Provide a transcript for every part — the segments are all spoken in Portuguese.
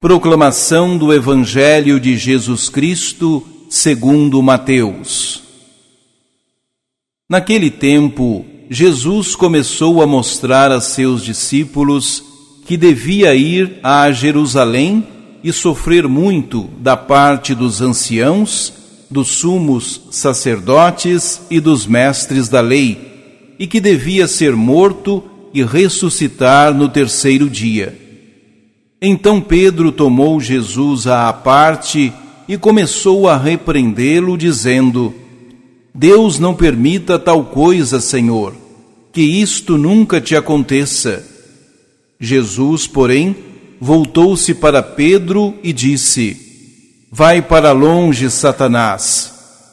Proclamação do Evangelho de Jesus Cristo, segundo Mateus. Naquele tempo, Jesus começou a mostrar a seus discípulos que devia ir a Jerusalém e sofrer muito da parte dos anciãos, dos sumos sacerdotes e dos mestres da lei, e que devia ser morto e ressuscitar no terceiro dia. Então Pedro tomou Jesus à parte e começou a repreendê-lo, dizendo: Deus não permita tal coisa, Senhor, que isto nunca te aconteça. Jesus, porém, voltou-se para Pedro e disse: Vai para longe, Satanás.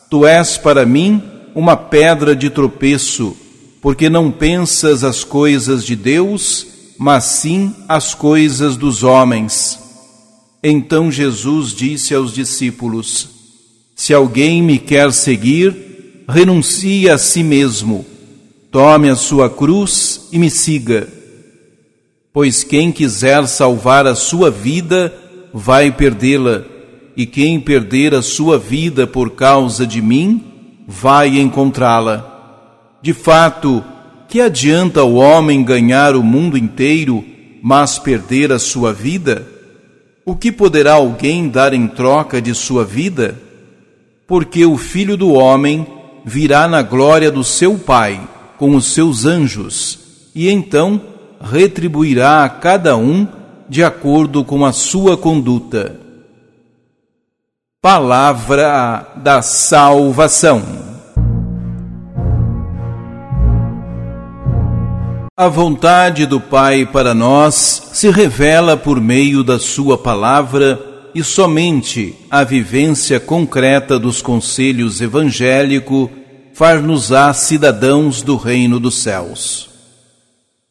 Tu és para mim uma pedra de tropeço, porque não pensas as coisas de Deus, mas sim as coisas dos homens. Então Jesus disse aos discípulos: Se alguém me quer seguir, renuncie a si mesmo, tome a sua cruz e me siga. Pois quem quiser salvar a sua vida, vai perdê-la, e quem perder a sua vida por causa de mim, vai encontrá-la. De fato, que adianta o homem ganhar o mundo inteiro, mas perder a sua vida? O que poderá alguém dar em troca de sua vida? Porque o filho do homem virá na glória do seu Pai com os seus anjos, e então retribuirá a cada um de acordo com a sua conduta. Palavra da Salvação. A vontade do Pai para nós se revela por meio da Sua palavra e somente a vivência concreta dos conselhos evangélicos far-nos-á cidadãos do reino dos céus.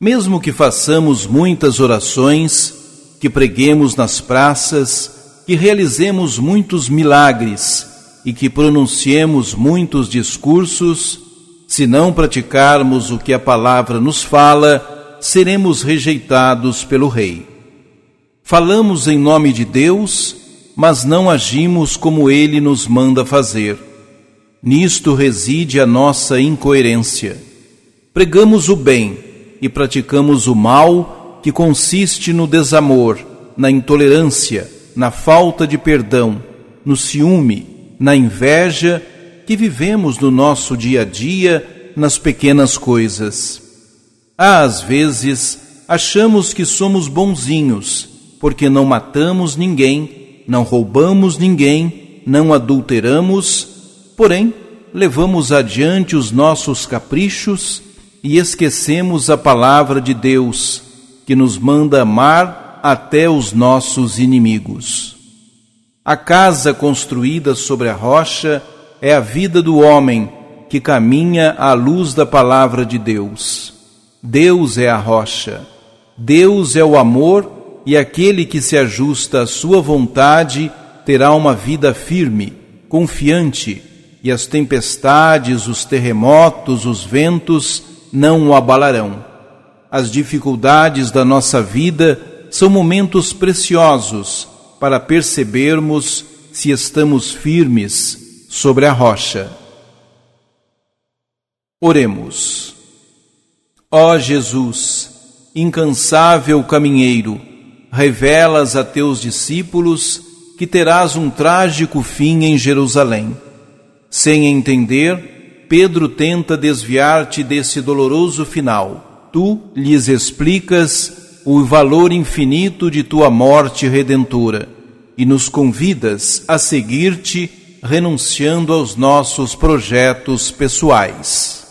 Mesmo que façamos muitas orações, que preguemos nas praças, que realizemos muitos milagres e que pronunciemos muitos discursos, se não praticarmos o que a palavra nos fala, seremos rejeitados pelo Rei. Falamos em nome de Deus, mas não agimos como ele nos manda fazer. Nisto reside a nossa incoerência. Pregamos o bem e praticamos o mal, que consiste no desamor, na intolerância, na falta de perdão, no ciúme, na inveja que vivemos no nosso dia a dia nas pequenas coisas. Às vezes, achamos que somos bonzinhos, porque não matamos ninguém, não roubamos ninguém, não adulteramos, porém, levamos adiante os nossos caprichos e esquecemos a palavra de Deus, que nos manda amar até os nossos inimigos. A casa construída sobre a rocha é a vida do homem que caminha à luz da palavra de Deus. Deus é a rocha, Deus é o amor, e aquele que se ajusta à sua vontade terá uma vida firme, confiante, e as tempestades, os terremotos, os ventos não o abalarão. As dificuldades da nossa vida são momentos preciosos para percebermos se estamos firmes sobre a rocha. Oremos. Ó Jesus, incansável caminheiro, revelas a teus discípulos que terás um trágico fim em Jerusalém. Sem entender, Pedro tenta desviar-te desse doloroso final. Tu lhes explicas o valor infinito de tua morte redentora e nos convidas a seguir-te renunciando aos nossos projetos pessoais.